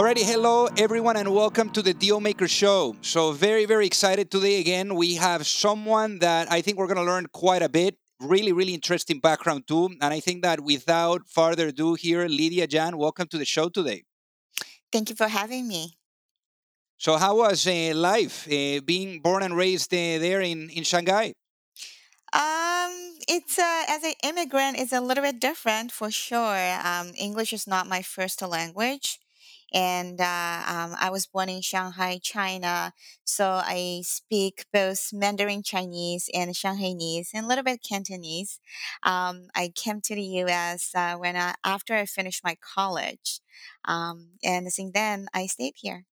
Alrighty, hello everyone, and welcome to the Dealmaker Show. So, very, very excited today. Again, we have someone that I think we're going to learn quite a bit. Really, really interesting background too. And I think that without further ado, here, Lidia Yan, welcome to the show today. Thank you for having me. So, how was uh, life uh, being born and raised uh, there in in Shanghai? Um, it's uh, as an immigrant, it's a little bit different for sure. Um, English is not my first language and uh, um, I was born in Shanghai, China. So I speak both Mandarin Chinese and Shanghainese and a little bit Cantonese. Um, I came to the U.S. Uh, when I, after I finished my college, um, and since then I stayed here.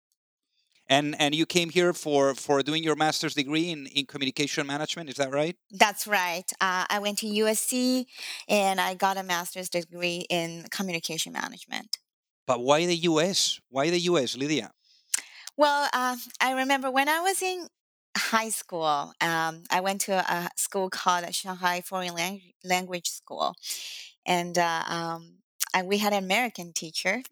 And and you came here for for doing your master's degree in in communication management. Is that right? That's right. Uh, I went to USC and I got a master's degree in communication management. But why the US? Why the US, Lidia? Well, uh, I remember when I was in high school, um, I went to a school called Shanghai Foreign Lang- Language School. And uh, um, and we had an American teacher,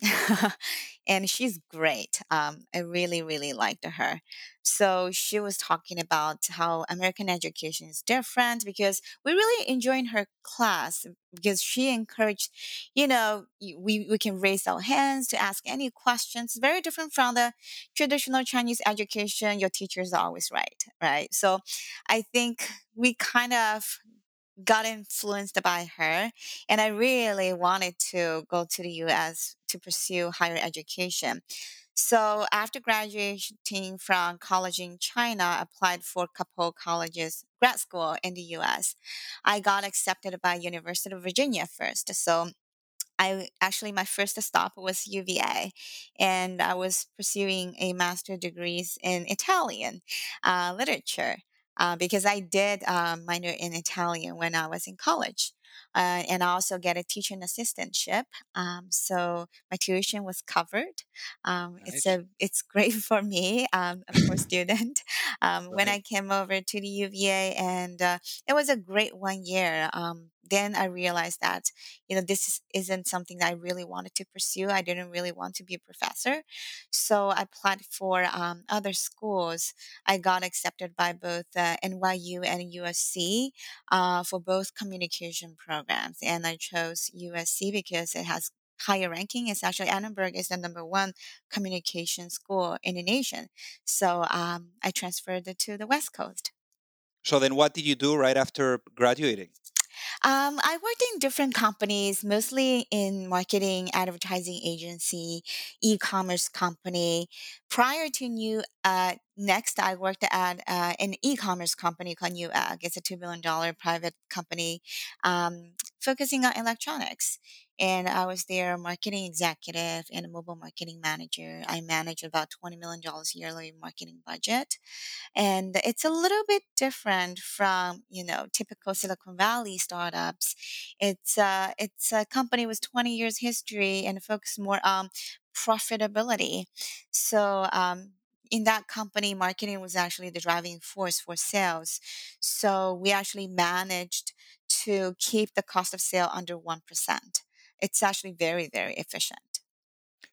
and she's great. Um, I really, really liked her. So she was talking about how American education is different because we really enjoyed her class because she encouraged, you know, we, we can raise our hands to ask any questions. Very different from the traditional Chinese education. Your teachers are always right, right? So I think we kind of got influenced by her and i really wanted to go to the us to pursue higher education. So after graduating from college in china I applied for a couple colleges grad school in the us i got accepted by university of virginia first so I actually my first stop was UVA, and I was pursuing a master degrees in Italian uh, literature uh, because I did um, minor in Italian when I was in college. Uh, and I also get a teaching assistantship. Um, so my tuition was covered. Um, nice. It's a it's great for me, um, for a student. Um, right. When I came over to the UVA, and uh, it was a great one year. Um, then I realized that, you know, this isn't something that I really wanted to pursue. I didn't really want to be a professor. So I applied for um, other schools. I got accepted by both uh, NYU and USC uh, for both communication programs. And I chose USC because it has higher ranking. It's actually Annenberg is the number one communication school in the nation. So um, I transferred to the West Coast. So then, what did you do right after graduating? Um, I worked in different companies, mostly in marketing, advertising agency, e-commerce company. Prior to New uh, Next, I worked at uh, an e-commerce company called Newegg. It's a two billion dollar private company um, focusing on electronics and I was their marketing executive and a mobile marketing manager. I manage about $20 million yearly marketing budget. And it's a little bit different from, you know, typical Silicon Valley startups. It's, uh, it's a company with 20 years history and focus more on profitability. So, um, in that company, marketing was actually the driving force for sales. So we actually managed to keep the cost of sale under 1%. It's actually very very efficient.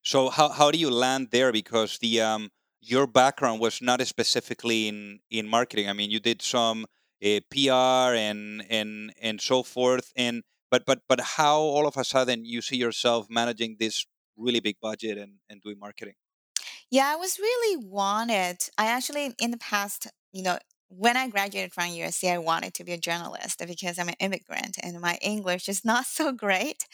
So how how do you land there? Because the um your background was not specifically in in marketing. I mean, you did some uh, PR and and and so forth. And but but but how all of a sudden you see yourself managing this really big budget and and doing marketing? Yeah, I was really wanted. I actually, in the past, you know, when I graduated from USC, I wanted to be a journalist because I'm an immigrant and my English is not so great.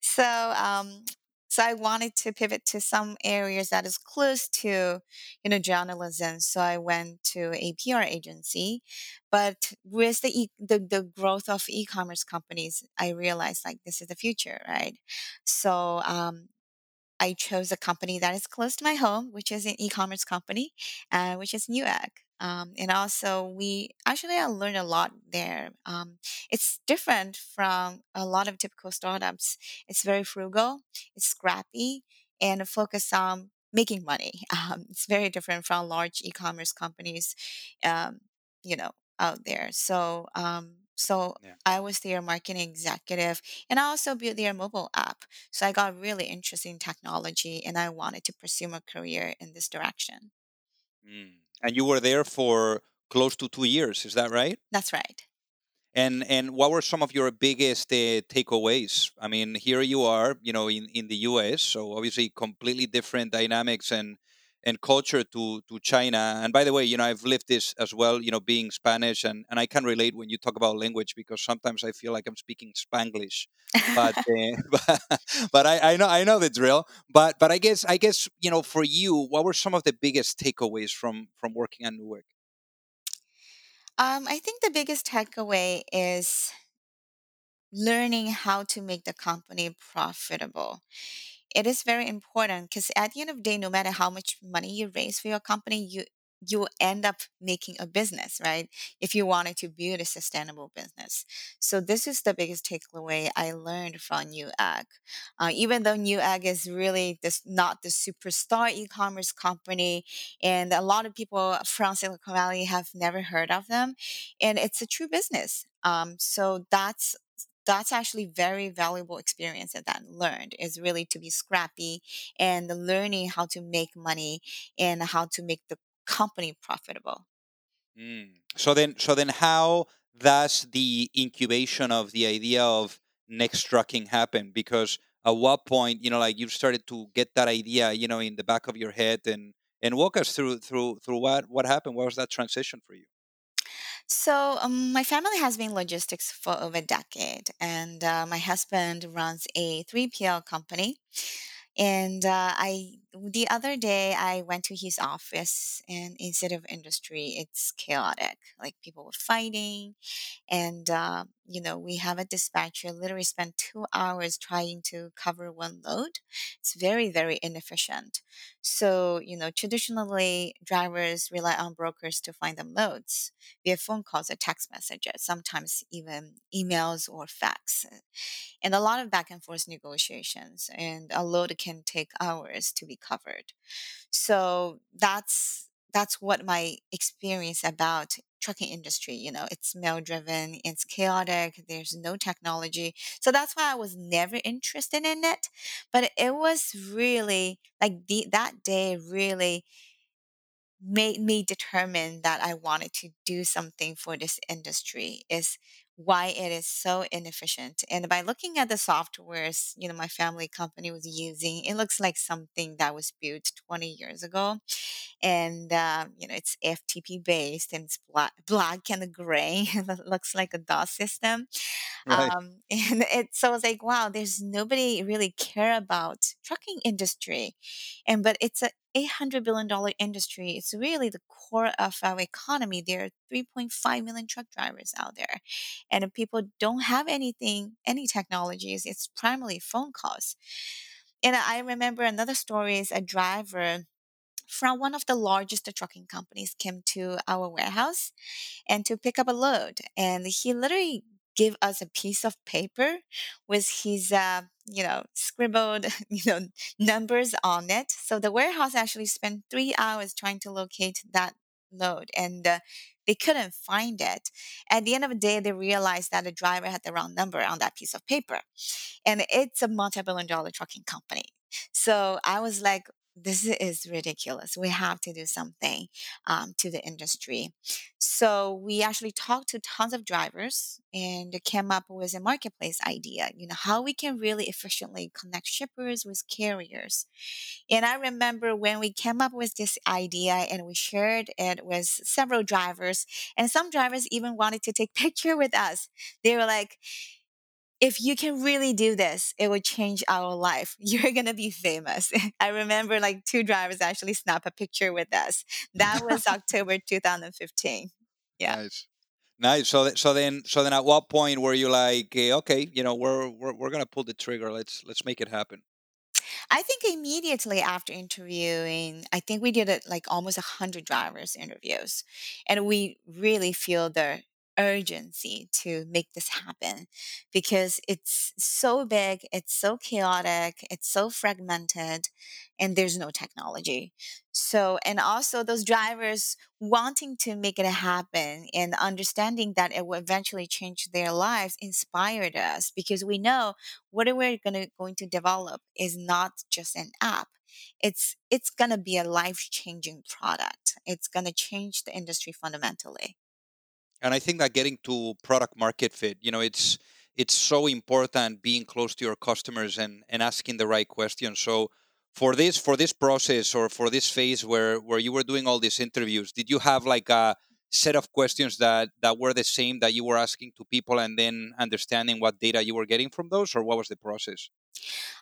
So, um, so I wanted to pivot to some areas that is close to, you know, journalism. So I went to a PR agency, but with the e- the, the growth of e-commerce companies, I realized like this is the future, right? So um, I chose a company that is close to my home, which is an e-commerce company, uh, which is Newegg. Um, and also, we actually I learned a lot there. Um, it's different from a lot of typical startups. It's very frugal, it's scrappy, and focused on making money. Um, it's very different from large e-commerce companies, um, you know, out there. So, um, so Yeah. I was their marketing executive, and I also built their mobile app. So I got really interested in technology, and I wanted to pursue a career in this direction. Mm. And you were there for close to two years. Is that right? That's right. And and what were some of your biggest uh, takeaways? I mean, here you are, you know, in, in the U.S. So obviously, completely different dynamics and and culture to to China. And by the way, you know, I've lived this as well. You know, being Spanish, and and I can relate when you talk about language because sometimes I feel like I'm speaking Spanglish. But uh, but, but I, I know I know the drill. But but I guess I guess you know, for you, what were some of the biggest takeaways from from working at Newegg? Um, I think the biggest takeaway is learning how to make the company profitable. It is very important because at the end of the day, no matter how much money you raise for your company, you you end up making a business, right? If you wanted to build a sustainable business. So this is the biggest takeaway I learned from Newegg. Uh, even though Newegg is really this not the superstar e-commerce company, and a lot of people from Silicon Valley have never heard of them, and it's a true business. Um, so that's that's actually very valuable experience that I learned is really to be scrappy and learning how to make money and how to make the company profitable. Mm. So then, so then, how does the incubation of the idea of next trucking happen? Because at what point, you know, like you started to get that idea, you know, in the back of your head, and and walk us through through through what what happened. What was that transition for you? So, um, my family has been logistics for over a decade, and uh, my husband runs a 3PL company. And uh, I, the other day, I went to his office, and instead of industry, it's chaotic. Like people were fighting, and uh, you know, we have a dispatcher literally spend two hours trying to cover one load. It's very, very inefficient. So, you know, traditionally, drivers rely on brokers to find them loads via phone calls or text messages, sometimes even emails or fax eh, and a lot of back and forth negotiations and a load can take hours to be covered so that's that's what my experience about trucking industry you know it's male driven it's chaotic there's no technology. So that's why i was never interested in it but it was really like the, that day really made me determine that I wanted to do something for this industry is why it is so inefficient. And by looking at the softwares, you know, my family company was using, it looks like something that was built 20 years ago. And, uh, you know, it's FTP based and it's black, black and gray. it looks like a DOS system. Right. Um, and it, so I was like, wow, there's nobody really care about trucking industry. And, but it's a $800 billion industry. It's really the core of our economy. There are 3.5 million truck drivers out there. And if people don't have anything, any technologies, it's primarily phone calls. And I remember another story is a driver from one of the largest trucking companies came to our warehouse and to pick up a load. And he literally gave us a piece of paper with his, uh, you know, scribbled, you know, numbers on it. So the warehouse actually spent three hours trying to locate that load. And uh, they couldn't find it. At the end of the day, they realized that the driver had the wrong number on that piece of paper. And it's a multi billion dollar trucking company. So I was like, this is ridiculous. We have to do something um, to the industry. So we actually talked to tons of drivers and came up with a marketplace idea. You know how we can really efficiently connect shippers with carriers. And I remember when we came up with this idea and we shared it with several drivers, and some drivers even wanted to take picture with us. They were like, if you can really do this, it will change our life. You're going to be famous. I remember like two drivers actually snap a picture with us. That was October 2015. Yeah. Nice. Nice. So, so then, so then, at what point were you like, okay, you know, we're we're, we're gonna pull the trigger. Let's let's make it happen. I think immediately after interviewing, I think we did it like almost a hundred drivers interviews, and we really feel the urgency to make this happen because it's so big, it's so chaotic, it's so fragmented, and there's no technology. So, and also those drivers wanting to make it happen and understanding that it will eventually change their lives inspired us because we know what we're gonna, going to develop is not just an app. It's it's gonna be a life changing product. It's gonna change the industry fundamentally and i think that getting to product market fit you know it's it's so important being close to your customers and and asking the right questions. So for this for this process or for this phase where where you were doing all these interviews did you have like a set of questions that that were the same that you were asking to people and then understanding what data you were getting from those or what was the process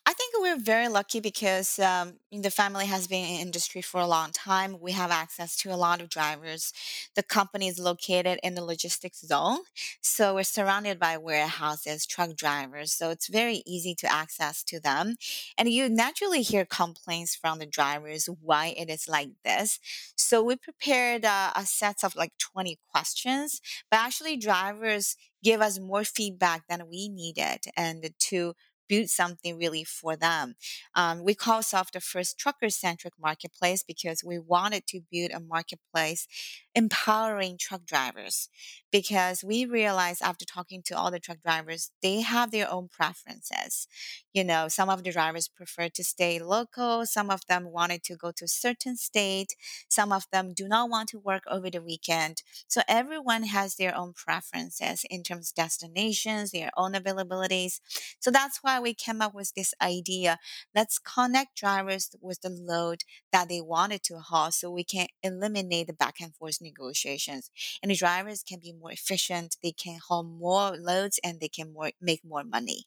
I think we're very lucky because um, the family has been in industry for a long time. We have access to a lot of drivers. The company is located in the logistics zone, so we're surrounded by warehouses, truck drivers. So it's very easy to access to them, and you naturally hear complaints from the drivers why it is like this. So we prepared uh, a set of like twenty questions, but actually drivers give us more feedback than we needed, and to build something really for them. Um, we call ourselves the first trucker centric marketplace because we wanted to build a marketplace empowering truck drivers because we realized after talking to all the truck drivers, they have their own preferences. You know, some of the drivers prefer to stay local, some of them wanted to go to a certain state, some of them do not want to work over the weekend. So everyone has their own preferences in terms of destinations, their own availabilities. So that's why we came up with this idea. Let's connect drivers with the load that they wanted to haul so we can eliminate the back and forth negotiations. And the drivers can be more efficient, they can haul more loads and they can more make more money.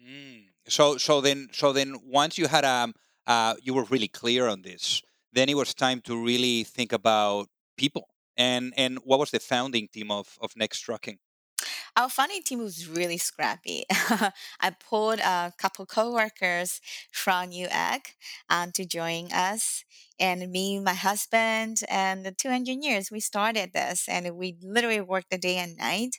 Mm. So so then so then once you had um uh you were really clear on this, then it was time to really think about people. And and what was the founding team of of Next Trucking? Our founding team was really scrappy. I pulled a couple coworkers from Newegg um, to join us. And me, my husband, and the two engineers, we started this and we literally worked the day and night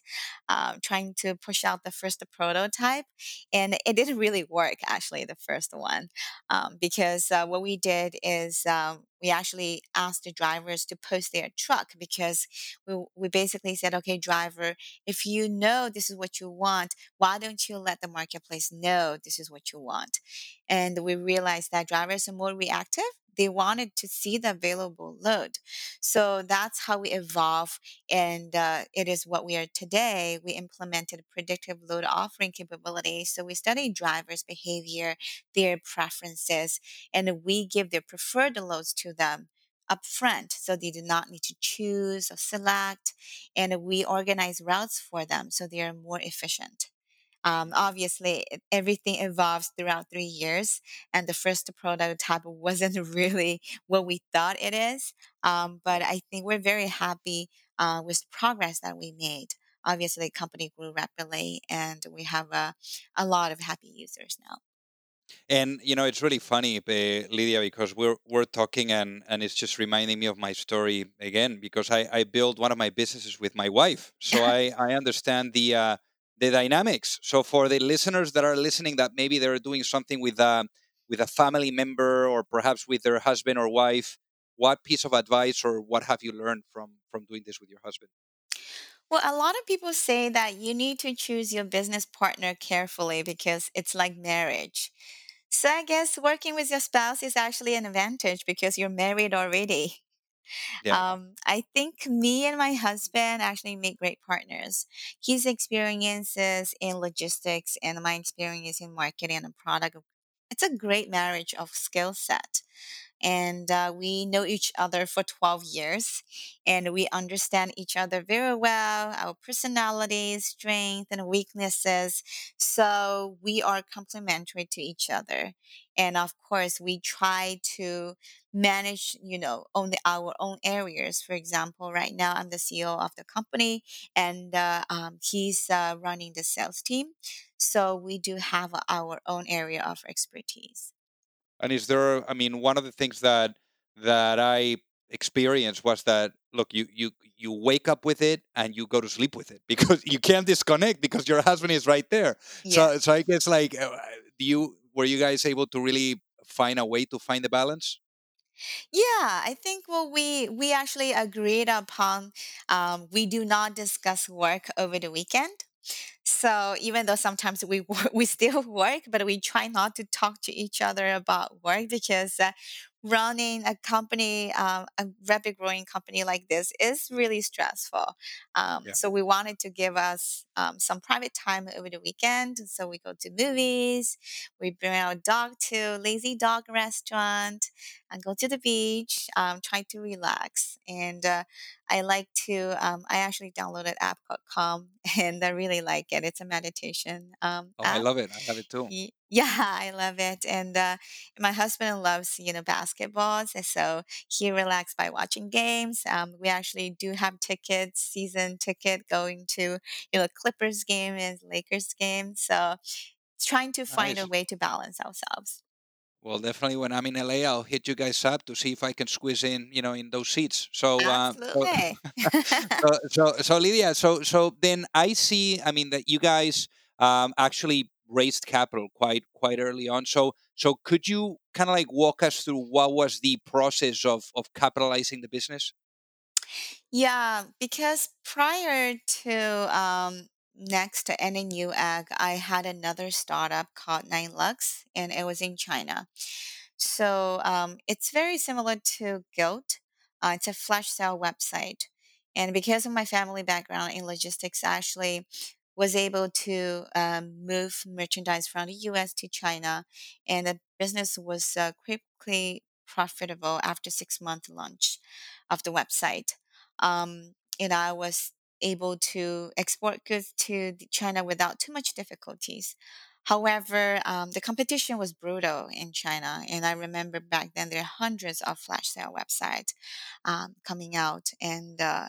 um, trying to push out the first prototype. And it didn't really work, actually, the first one, um, because uh, what we did is um, we actually asked the drivers to post their truck because we, we basically said, okay, driver, if you know this is what you want, why don't you let the marketplace know this is what you want? And we realized that drivers are more reactive they wanted to see the available load. So that's how we evolve, and uh, it is what we are today. We implemented predictive load offering capabilities. So we study drivers' behavior, their preferences, and we give their preferred loads to them upfront so they do not need to choose or select and we organize routes for them so they are more efficient um, obviously, everything evolves throughout three years, and the first prototype wasn't really what we thought it is. Um, but I think we're very happy uh, with the progress that we made. Obviously, the company grew rapidly, and we have a, a lot of happy users now. And you know, it's really funny, uh, Lidia, because we're we're talking, and and it's just reminding me of my story again because I I built one of my businesses with my wife, so I I understand the. Uh, the dynamics. So for the listeners that are listening, that maybe they're doing something with a with a family member or perhaps with their husband or wife, what piece of advice or what have you learned from from doing this with your husband? Well, a lot of people say that you need to choose your business partner carefully because it's like marriage. So I guess working with your spouse is actually an advantage because you're married already. Yeah. Um, I think me and my husband actually make great partners. His experiences in logistics and my experience in marketing and product. It's a great marriage of skill set and uh, we know each other for 12 years and we understand each other very well our personalities strengths and weaknesses so we are complementary to each other and of course we try to manage you know on the, our own areas for example right now i'm the ceo of the company and uh, um, he's uh, running the sales team so we do have our own area of expertise And is there? I mean, one of the things that that I experienced was that look, you you you wake up with it and you go to sleep with it because you can't disconnect because your husband is right there. yeah So so I guess like, uh, do you were you guys able to really find a way to find the balance? Yeah, I think well we we actually agreed upon um, we do not discuss work over the weekend. So even though sometimes we we still work, but we try not to talk to each other about work because uh, running a company, um, a rapid growing company like this is really stressful. Um, Yeah. so we wanted to give us um, some private time over the weekend. So we go to movies, we bring our dog to lazy dog restaurant, and go to the beach, um, try to relax. And uh, I like to. Um, I actually downloaded app called Calm, and I really like it. It's a meditation um, Oh, I love it. I love it too. Yeah, I love it. And uh, my husband loves, you know, basketballs, and so he relaxed by watching games. Um, we actually do have tickets, season ticket, going to, you know, Clippers game and Lakers game. So trying to find a way to balance ourselves. Well, definitely when I'm in LA, I'll hit you guys up to see if I can squeeze in, you know, in those seats. So, uh, so, so, so, so, Lidia, so, so then I see, I mean, that you guys um, actually raised capital quite, quite early on. So, so could you kind of like walk us through what was the process of of capitalizing the business? Yeah, because prior to um, Next to NNU Ag, I had another startup called Nine Lux, and it was in China. So um, it's very similar to Gilt. Uh, it's a flash sale website. And because of my family background in logistics, I actually was able to um, move merchandise from the US to China. And the business was uh, quickly profitable after six month launch of the website. Um, and I was able to export goods to China without too much difficulties. However, um, the competition was brutal in China, and I remember back then there are hundreds of flash sale websites um, coming out, and uh,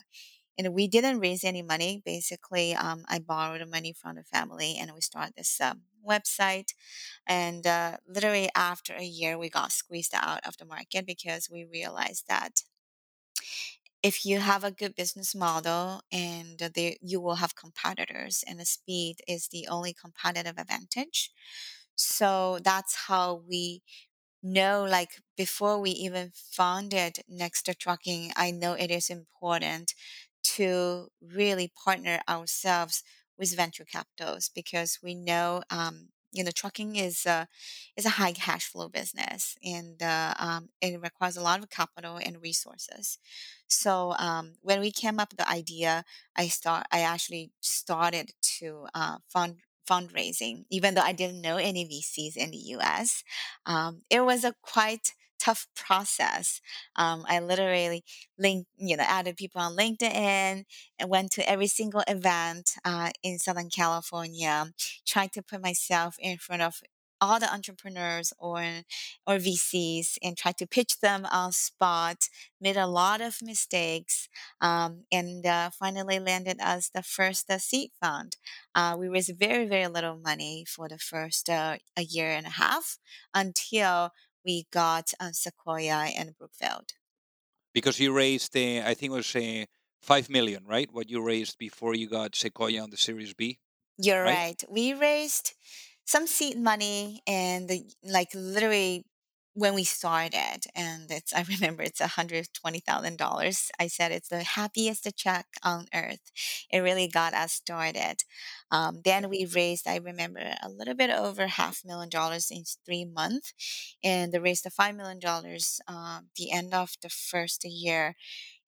and we didn't raise any money. Basically, um, I borrowed the money from the family, and we started this um, website. And uh, literally after a year, we got squeezed out of the market because we realized that if you have a good business model and there you will have competitors and the speed is the only competitive advantage. So that's how we know like before we even founded next trucking i know it is important to really partner ourselves with venture capitals because we know um, you know trucking is a is a high cash flow business and uh, um, it requires a lot of capital and resources. So um, when we came up with the idea i start i actually started to uh, fund fundraising even though i didn't know any vcs in the us um, it was a quite tough process um, i literally link you know added people on linkedin and went to every single event uh, in southern california tried to put myself in front of all the entrepreneurs or or vcs and tried to pitch them on spot made a lot of mistakes um, and uh, finally landed as the first uh, seed fund. Uh, we raised very very little money for the first uh, a year and a half until we got uh, sequoia and brookfield Because you raised, uh, I think it was uh, five million, right? What you raised before you got Sequoia on the Series B, You're right? right. We raised some seed money and the, like literally when we started and it's i remember it's $120000 i said it's the happiest check on earth it really got us started um, then we raised i remember a little bit over half million dollars in three months and the raised the five million dollars um, the end of the first year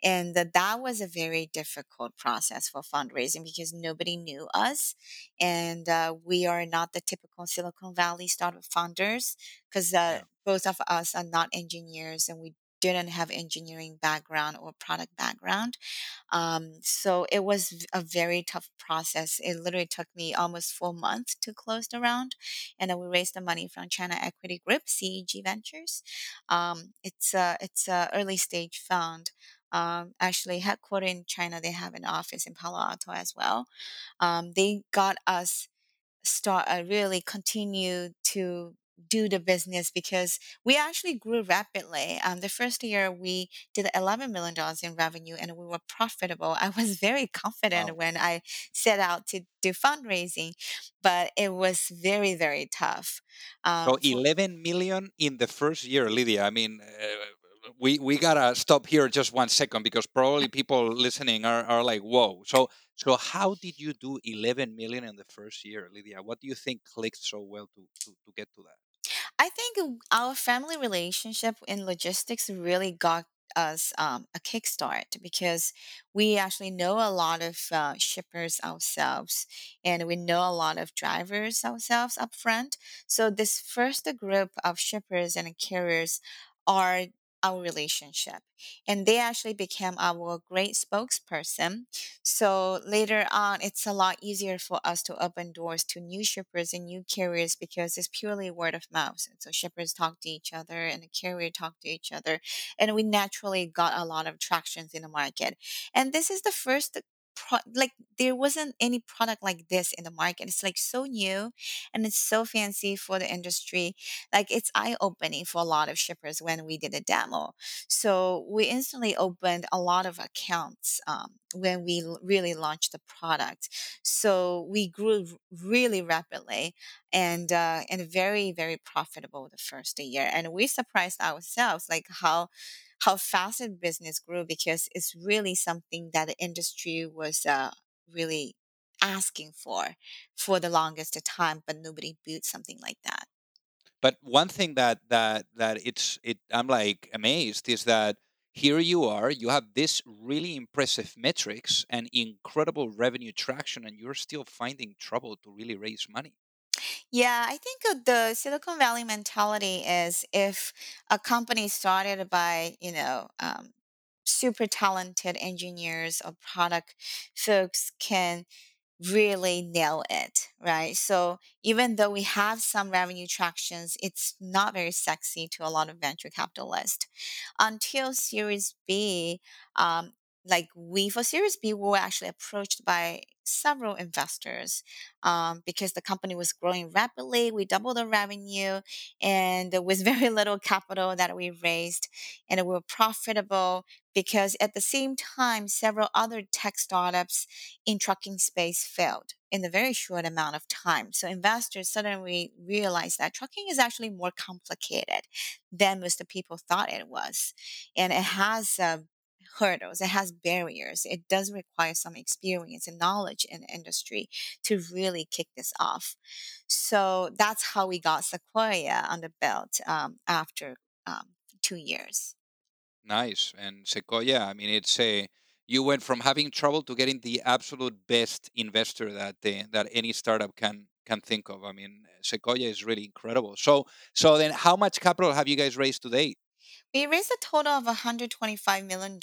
and that that was a very difficult process for fundraising because nobody knew us and uh, we are not the typical silicon valley startup founders because uh, Yeah. Both of us are not engineers and we didn't have engineering background or product background um, so it was a very tough process it literally took me almost four months to close the round and then we raised the money from china equity group ceg ventures um, it's a it's a early stage fund um, actually headquartered in China. They have an office in Palo Alto as well. Um, they got us start uh, really continue to do the business because we actually grew rapidly. Um, the first year we did $11 million in revenue and we were profitable. I was very confident Wow. when I set out to do fundraising, but it was very, very tough. So Um, for 11 million in the first year, Lydia. I mean, uh, we we gotta stop here just one second because probably people listening are, are like, whoa. So so how did you do 11 million in the first year, Lydia? What do you think clicked so well to to, to get to that? I think our family relationship in logistics really got us um, a kickstart because we actually know a lot of uh, shippers ourselves and we know a lot of drivers ourselves up front. So, this first group of shippers and carriers are our relationship and they actually became our great spokesperson so later on, it's a lot easier for us to open doors to new shippers and new carriers because it's purely word of mouth. And so shippers talk to each other and the carrier talk to each other. And we naturally got a lot of tractions in the market. And this is the first pro- like there wasn't any product like this in the market. It's like so new and it's so fancy for the industry. Like it's eye-opening for a lot of shippers when we did a demo. So we instantly opened a lot of accounts um, when we really launched the product. So we grew really rapidly and uh, and very very profitable the first year. And we surprised ourselves like how how fast the business grew because it's really something that the industry was uh, really asking for for the longest time, but nobody built something like that. But one thing that that that it's it I'm like amazed is that here you are, you have this really impressive metrics and incredible revenue traction, and you're still finding trouble to really raise money. Yeah, I think the Silicon Valley mentality is if a company started by, you know, um, super talented engineers or product folks can really nail it, right? So even though we have some revenue tractions, it's not very sexy to a lot of venture capitalists. Until Series B, um, like we for Series B, we were actually approached by several investors um, because the company was growing rapidly. We doubled the revenue and with very little capital that we raised, and we were profitable because at the same time, several other tech startups in trucking space failed in a very short amount of time. So investors suddenly realized that trucking is actually more complicated than most people thought it was. And it has uh, hurdles, it has barriers. It does require some experience and knowledge in the industry to really kick this off. So that's how we got Sequoia on the belt um, after um, two years. Nice. And Sequoia, I mean, it's a you went from having trouble to getting the absolute best investor that the, that any startup can can think of. I mean, Sequoia is really incredible. So so then, how much capital have you guys raised to date? We raised a total of $125 million.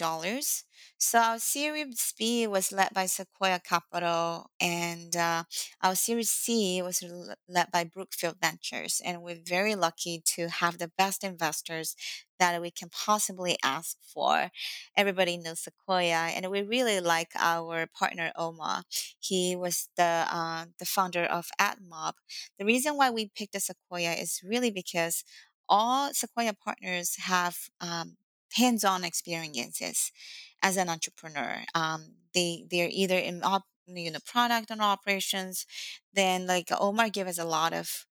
So our Series B was led by Sequoia Capital, and uh, our Series C was led by Brookfield Ventures. And we're very lucky to have the best investors that we can possibly ask for. Everybody knows Sequoia, and we really like our partner Omar. He was the uh, the founder of AdMob. The reason why we picked the Sequoia is really because all Sequoia partners have um, hands-on experiences as an entrepreneur. Um, they they're either in op, you know product and operations. Then like Omar gave us a lot of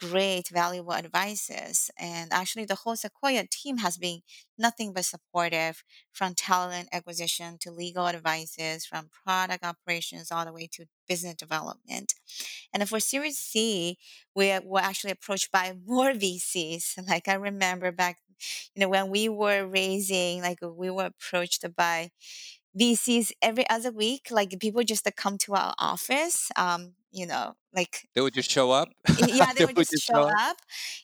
great, valuable advices. And actually, the whole Sequoia team has been nothing but supportive from talent acquisition to legal advices, from product operations all the way to business development. And for Series C, we were actually approached by more VCs. Like I remember back, you know, when we were raising, like we were approached by VCs every other week. Like people just to come to our office. Um, you know, like They would just show up. yeah, they they would would just show up. up.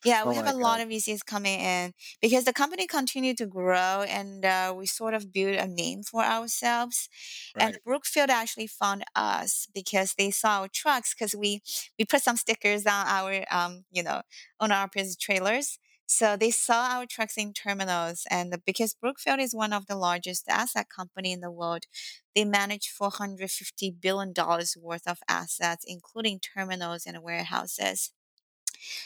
Yeah, we Oh have a lot of VCs coming in because the company continued to grow and uh, we sort of built a name for ourselves. And Brookfield actually found us because they saw our trucks because we we put some stickers on our um you know on our trailers. So they saw our trucks in terminals, and because Brookfield is one of the largest asset company in the world, they manage $450 billion worth of assets, including terminals and warehouses.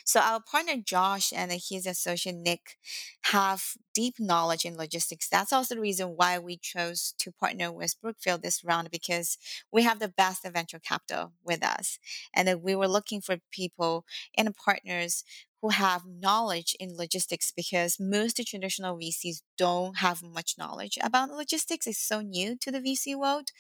So our partner Josh and his associate Nick have deep knowledge in logistics. That's also the reason why we chose to partner with Brookfield this round because we have the best venture capital with us. And we were looking for people and partners who have knowledge in logistics because most traditional VCs don't have much knowledge about logistics. It's so new to the VC world.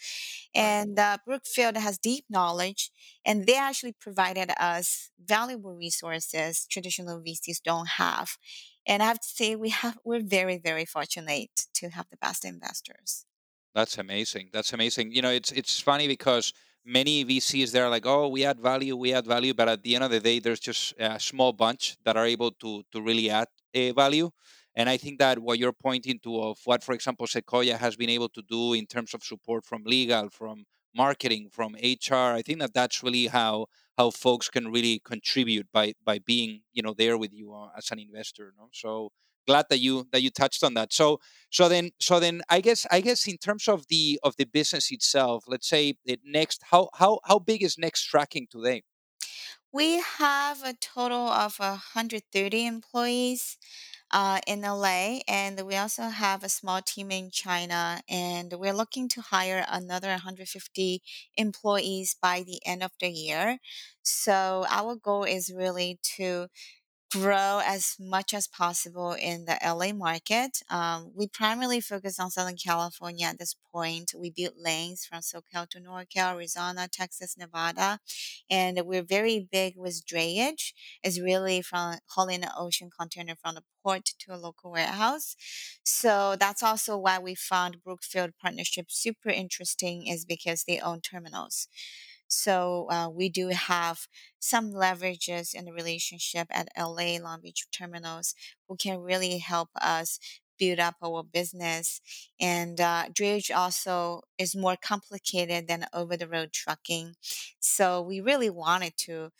And uh, Brookfield has deep knowledge, and they actually provided us valuable resources traditional VCs don't have. And I have to say, we have we're very very fortunate to have the best investors. That's amazing. That's amazing. You know, it's it's funny because many VCs they're like, oh, we add value, we add value, but at the end of the day, there's just a small bunch that are able to to really add a value. And I think that what you're pointing to of what, for example, Sequoia has been able to do in terms of support from legal, from marketing, from HR, I think that that's really how how folks can really contribute by by being you know there with you uh, as an investor. No? So glad that you that you touched on that. So so then so then i guess i guess in terms of the of the business itself let's say it next how how how big is next trucking today We have a total of 130 employees uh, in LA, and we also have a small team in China, and we're looking to hire another 150 employees by the end of the year. So our goal is really to grow as much as possible in the LA market. Um, we primarily focus on Southern California at this point. We build lanes from SoCal to NorCal, Arizona, Texas, Nevada, and we're very big with drayage. It's really from hauling an ocean container from the port to a local warehouse. So that's also why we found Brookfield partnership super interesting is because they own terminals. So uh, we do have some leverages in the relationship at LA Long Beach terminals who can really help us build up our business. And uh, drayage also is more complicated than over the road trucking. So we really wanted to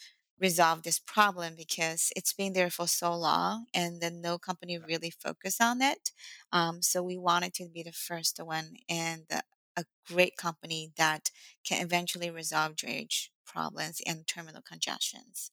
resolve this problem because it's been there for so long and then no company really focused on it. Um, so we wanted to be the first one and uh, a great company that can eventually resolve drayage problems and terminal congestions.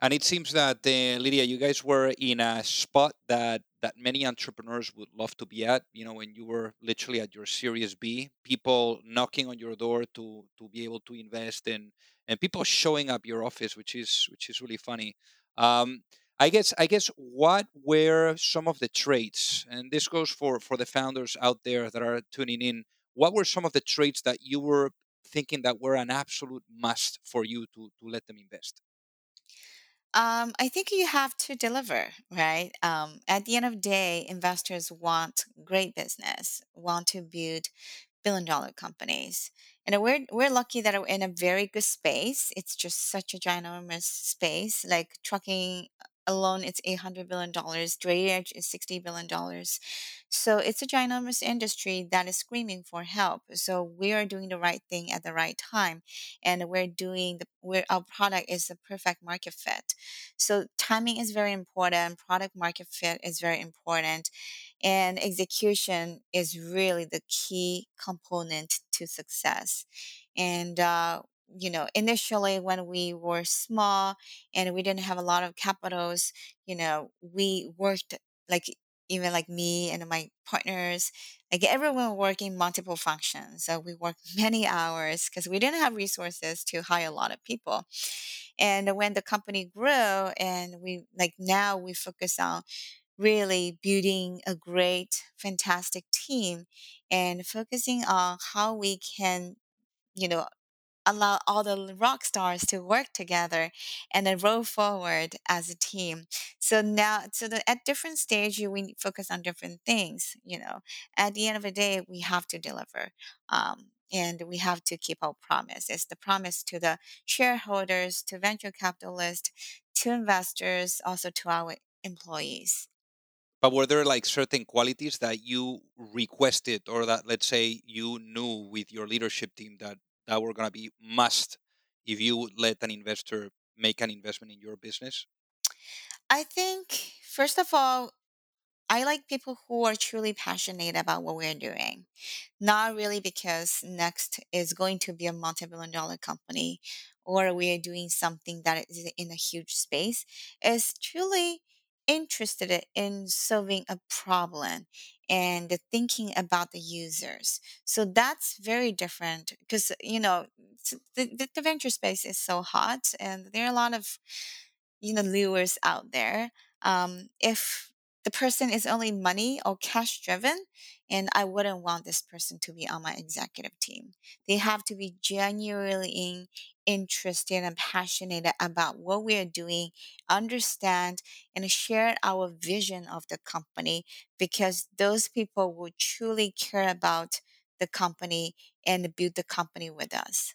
and it seems that uh, lidia you guys were in a spot that that many entrepreneurs would love to be at you know when you were literally at your series b people knocking on your door to to be able to invest and and people showing up your office which is which is really funny um i guess i guess what were some of the traits and this goes for for the founders out there that are tuning in what were some of the traits that you were thinking that were an absolute must for you to to let them invest Um, I think you have to deliver, right? Um, at the end of the day, investors want great business, want to build billion dollar companies. And we're we're lucky that we're in a very good space. It's just such a ginormous space. Like trucking alone, it's eight hundred billion dollars. Drayage is sixty billion dollars. So it's a ginormous industry that is screaming for help. So we are doing the right thing at the right time, and we're doing the our product is the perfect market fit. So timing is very important. Product market fit is very important and execution is really the key component to success. And, uh, you know, initially when we were small and we didn't have a lot of capitals, you know, we worked like even like me and my partners, like everyone working multiple functions. So we work many hours because we didn't have resources to hire a lot of people. And when the company grew and we like now we focus on really building a great, fantastic team and focusing on how we can, you know, allow all the rock stars to work together and then roll forward as a team. So now so that at different stage we focus on different things you know. At the end of the day we have to deliver um, and we have to keep our promise. It's the promise to the shareholders to venture capitalists to investors also to our employees. But were there like certain qualities that you requested or that let's say you knew with your leadership team that that were going to be must if you would let an investor make an investment in your business? i think first of all I like people who are truly passionate about what we're doing. Not really because Next is going to be a multi billion dollar company or we are doing something that is in a huge space. Is truly interested in solving a problem and thinking about the users. So that's very different because, you know, the, the venture space is so hot and there are a lot of you know lures out there um, if the person is only money or cash driven and i wouldn't want this person to be on my executive team they have to be genuinely interested and passionate about what we are doing understand and share our vision of the company because those people will truly care about the company and build the company with us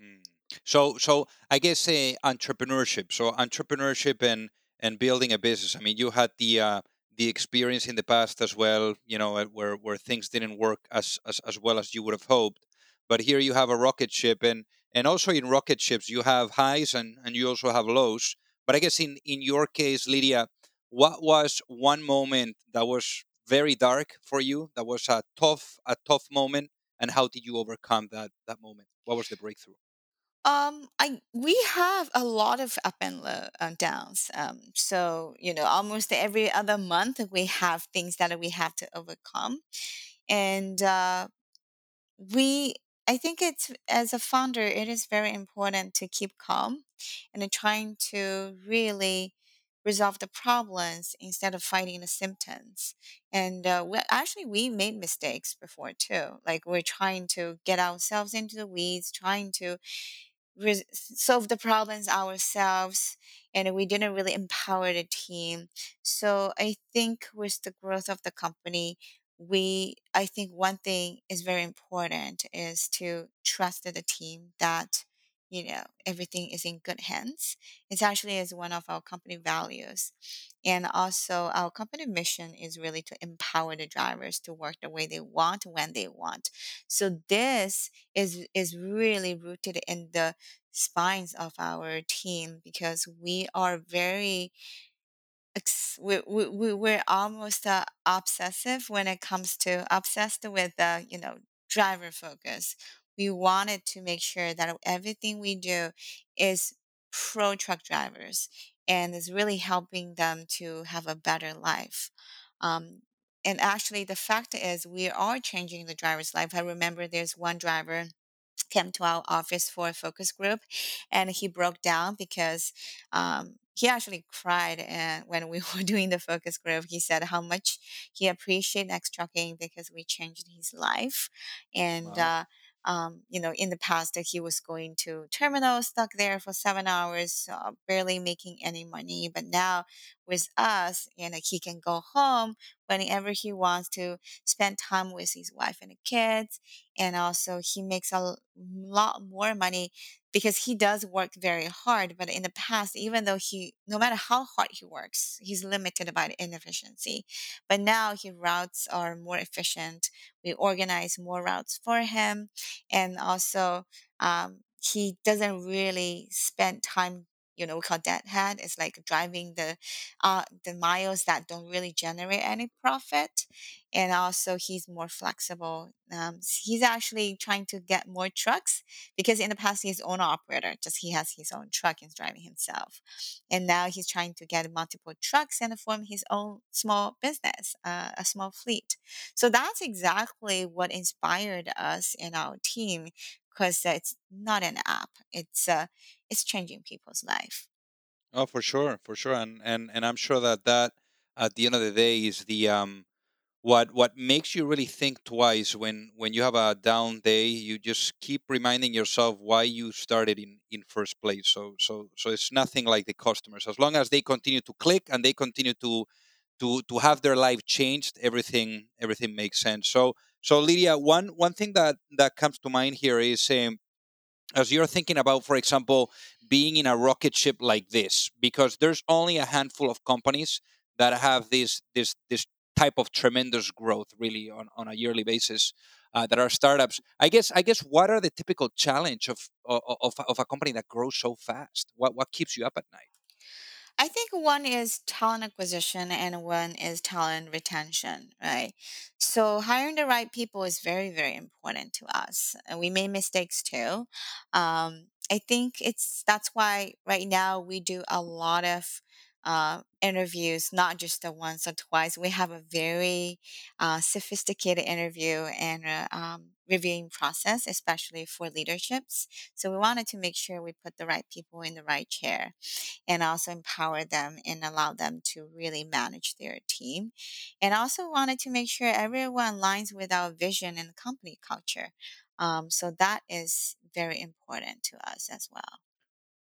Mm. So, so I guess uh, entrepreneurship. So, entrepreneurship and and building a business. I mean, you had the uh, the experience in the past as well. You know, where where things didn't work as, as as well as you would have hoped. But here you have a rocket ship, and and also in rocket ships you have highs and and you also have lows. But I guess in in your case, Lidia, what was one moment that was very dark for you? That was a tough a tough moment, and how did you overcome that that moment? What was the breakthrough? Um, I we have a lot of up and low uh, downs. Um, so you know, almost every other month we have things that we have to overcome, and uh, we. I think it's as a founder, it is very important to keep calm and trying to really resolve the problems instead of fighting the symptoms. And uh, we, actually, we made mistakes before too. Like we're trying to get ourselves into the weeds, trying to res- solve the problems ourselves and we didn't really empower the team so i think with the growth of the company we i think one thing is very important is to trust the team that you know everything is in good hands. It's actually is one of our company values. And also our company mission is really to empower the drivers to work the way they want when they want. So this is is really rooted in the spines of our team because we are very we, we, we- we're almost uh, obsessive when it comes to obsessed with the you know driver focus. We wanted to make sure that everything we do is pro truck drivers and is really helping them to have a better life. Um, and actually the fact is we are changing the driver's life. I remember there's one driver came to our office for a focus group and he broke down because um, he actually cried and when we were doing the focus group he said how much he appreciated next trucking because we changed his life and Wow. uh, um, you know in the past he was going to terminal stuck there for seven hours uh, barely making any money but now with us you know he can go home whenever he wants to spend time with his wife and the kids and also he makes a lot more money because he does work very hard but in the past even though he no matter how hard he works he's limited by inefficiency. But now his routes are more efficient we organize more routes for him and also um, he doesn't really spend time you know we call deadhead it's like driving the uh the miles that don't really generate any profit and also he's more flexible um, he's actually trying to get more trucks because in the past he's own operator just he has his own truck and driving himself and now he's trying to get multiple trucks and form his own small business uh, a small fleet. So that's exactly what inspired us in our team because it's not an app it's uh, it's changing people's life Oh, for sure, for sure, and and and I'm sure that that at the end of the day is the um what what makes you really think twice when when you have a down day. You just keep reminding yourself why you started in in first place. So so so it's nothing like the customers. As long as they continue to click and they continue to to to have their life changed, everything everything makes sense. So so Lidia, one one thing that that comes to mind here is um, as you're thinking about, for example, being in a rocket ship like this, because there's only a handful of companies that have this this this type of tremendous growth really on, on a yearly basis uh, that are startups. I guess i guess what are the typical challenge of, of of of a company that grows so fast? What what keeps you up at night I think one is talent acquisition and one is talent retention, right? So hiring the right people is very, very important to us. And we made mistakes too. Um, I think it's that's why right now we do a lot of uh, interviews, not just the once or twice. We have a very uh, sophisticated interview and uh, um, reviewing process, especially for leaderships. So we wanted to make sure we put the right people in the right chair and also empower them and allow them to really manage their team. And also wanted to make sure everyone aligns with our vision and company culture. Um, so that is very important to us as well.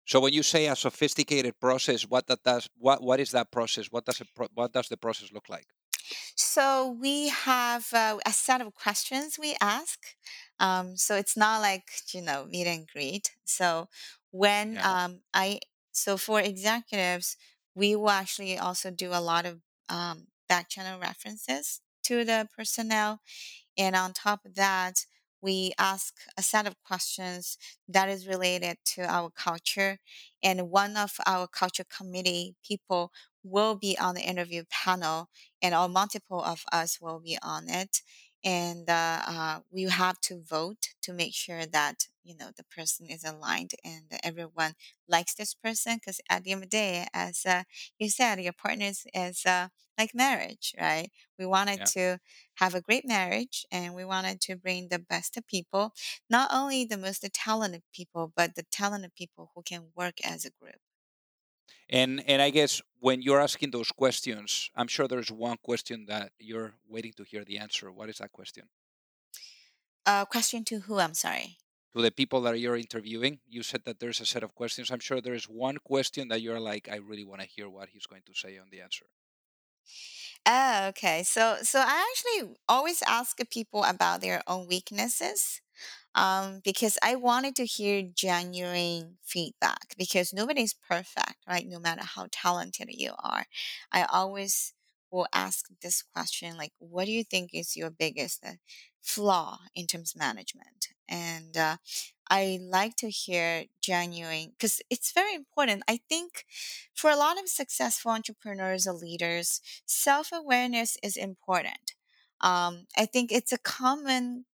So when you say a sophisticated process what that does what what is that process what does it what does the process look like So we have uh, a set of questions we ask. Um, so it's not like, you know, meet and greet. So when yeah um, I, so for executives, we will actually also do a lot of um, back channel references to the personnel and on top of that, we ask a set of questions that is related to our culture. And one of our culture committee people will be on the interview panel, and all multiple of us will be on it. And uh, uh, we have to vote to make sure that you know the person is aligned and everyone likes this person. Because at the end of the day, as uh, you said, your partner is, is uh, like marriage, right? We wanted yeah to have a great marriage and we wanted to bring the best of people, not only the most talented people, but the talented people who can work as a group. and and i guess when you're asking those questions i'm sure there's one question that you're waiting to hear the answer what is that question Uh, question to who? I'm sorry. To the people that you're interviewing you said that there's a set of questions i'm sure there's one question that you're like i really want to hear what he's going to say on the answer Oh, okay. So, so I actually always ask people about their own weaknesses um, because I wanted to hear genuine feedback because nobody's perfect, right? No matter how talented you are. I always will ask this question like, what do you think is your biggest uh, flaw in terms of management? And uh, I like to hear genuine because it's very important. I think for a lot of successful entrepreneurs or leaders, self awareness is important. Um, I think it's a common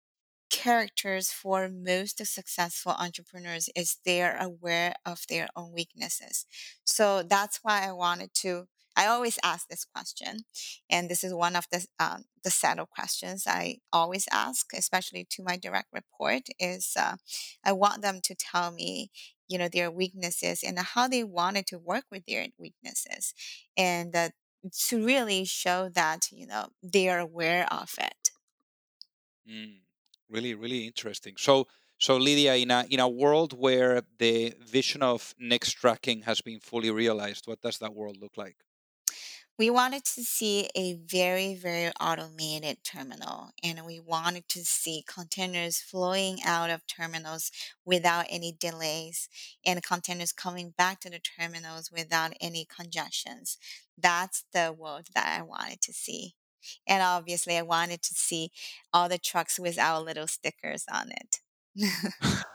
characters for most successful entrepreneurs is they're aware of their own weaknesses. So that's why I wanted to. I always ask this question, and this is one of the um, the set of questions I always ask, especially to my direct report. Is uh, I want them to tell me, you know, their weaknesses and how they wanted to work with their weaknesses, and uh, to really show that you know they are aware of it. Mm, really, really interesting. So, so Lidia, in a in a world where the vision of next trucking has been fully realized, what does that world look like? We wanted to see a very, very automated terminal, and we wanted to see containers flowing out of terminals without any delays, and containers coming back to the terminals without any congestions. That's the world that I wanted to see. And obviously, I wanted to see all the trucks with our little stickers on it.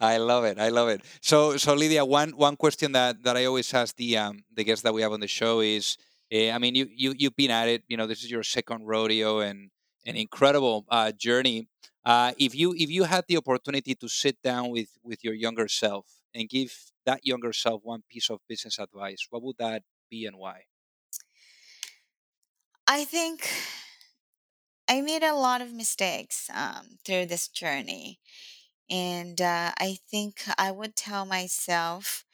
I love it. I love it. So, so Lidia, one one question that that I always ask the um, the guests that we have on the show is, uh, I mean, you you you've been at it. You know, this is your second rodeo and an incredible uh, journey. Uh, if you if you had the opportunity to sit down with with your younger self and give that younger self one piece of business advice, what would that be and why? I think I made a lot of mistakes um, through this journey. And uh, I think I would tell myself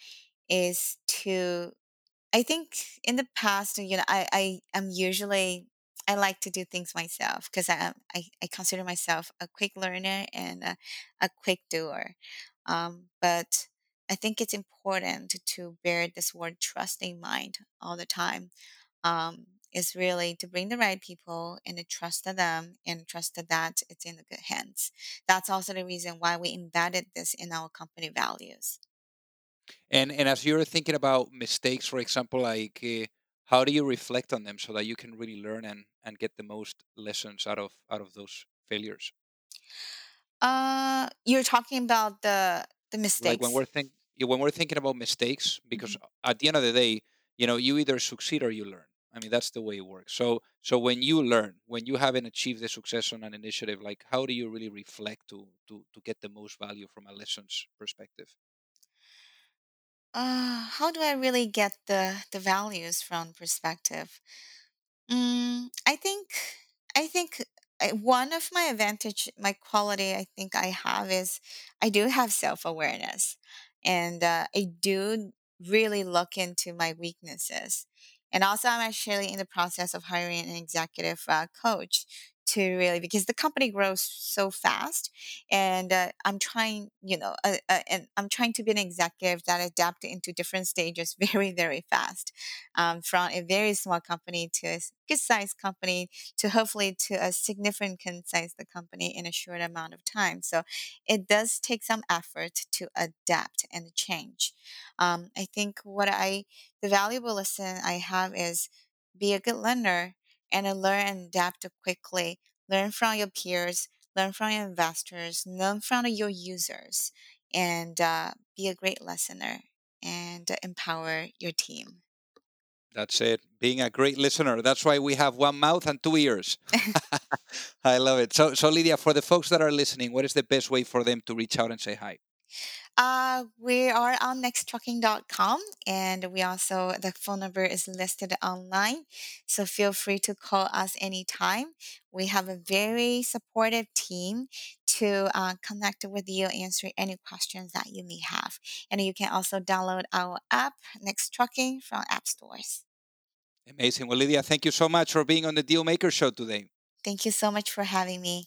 is to, I think in the past, you know, I, I am usually, I like to do things myself because I, I, I consider myself a quick learner and a, a quick doer. Um, but I think it's important to bear this word trust in mind all the time. Um, is really to bring the right people and to trust them and trust that it's in the good hands. That's also the reason why we embedded this in our company values. And and as you're thinking about mistakes, for example, like uh, how do you reflect on them so that you can really learn and and get the most lessons out of out of those failures? Uh, you're talking about the the mistakes. Like when we're think yeah, when we're thinking about mistakes, because Mhm. at the end of the day, you know, you either succeed or you learn. I mean, that's the way it works. So so when you learn, when you haven't achieved the success on an initiative, like how do you really reflect to to to get the most value from a lessons perspective? Uh, how do I really get the the values from perspective? Mm, I think I think one of my advantage, my quality, I think I have is I do have self awareness, and uh, I do really look into my weaknesses. And also, I'm actually in the process of hiring an executive uh, coach to really because the company grows so fast, and uh, I'm trying, you know, uh, uh, and I'm trying to be an executive that adapt into different stages very, very fast um, from a very small company to a good sized company to hopefully to a significant size the company in a short amount of time. So it does take some effort to adapt and change. Um, I think what I the valuable lesson I have is be a good learner and learn and adapt quickly. Learn from your peers, learn from your investors, learn from your users, and uh, be a great listener and empower your team. That's it. Being a great listener. That's why we have one mouth and two ears. I love it. So, so Lidia, for the folks that are listening, what is the best way for them to reach out and say hi? Uh, we are on nexttrucking.com and we also, the phone number is listed online. So feel free to call us anytime. We have a very supportive team to uh, connect with you, answer any questions that you may have. And you can also download our app, Next Trucking, from app stores. Amazing. Well, Lidia, thank you so much for being on the Deal Maker Show today. Thank you so much for having me.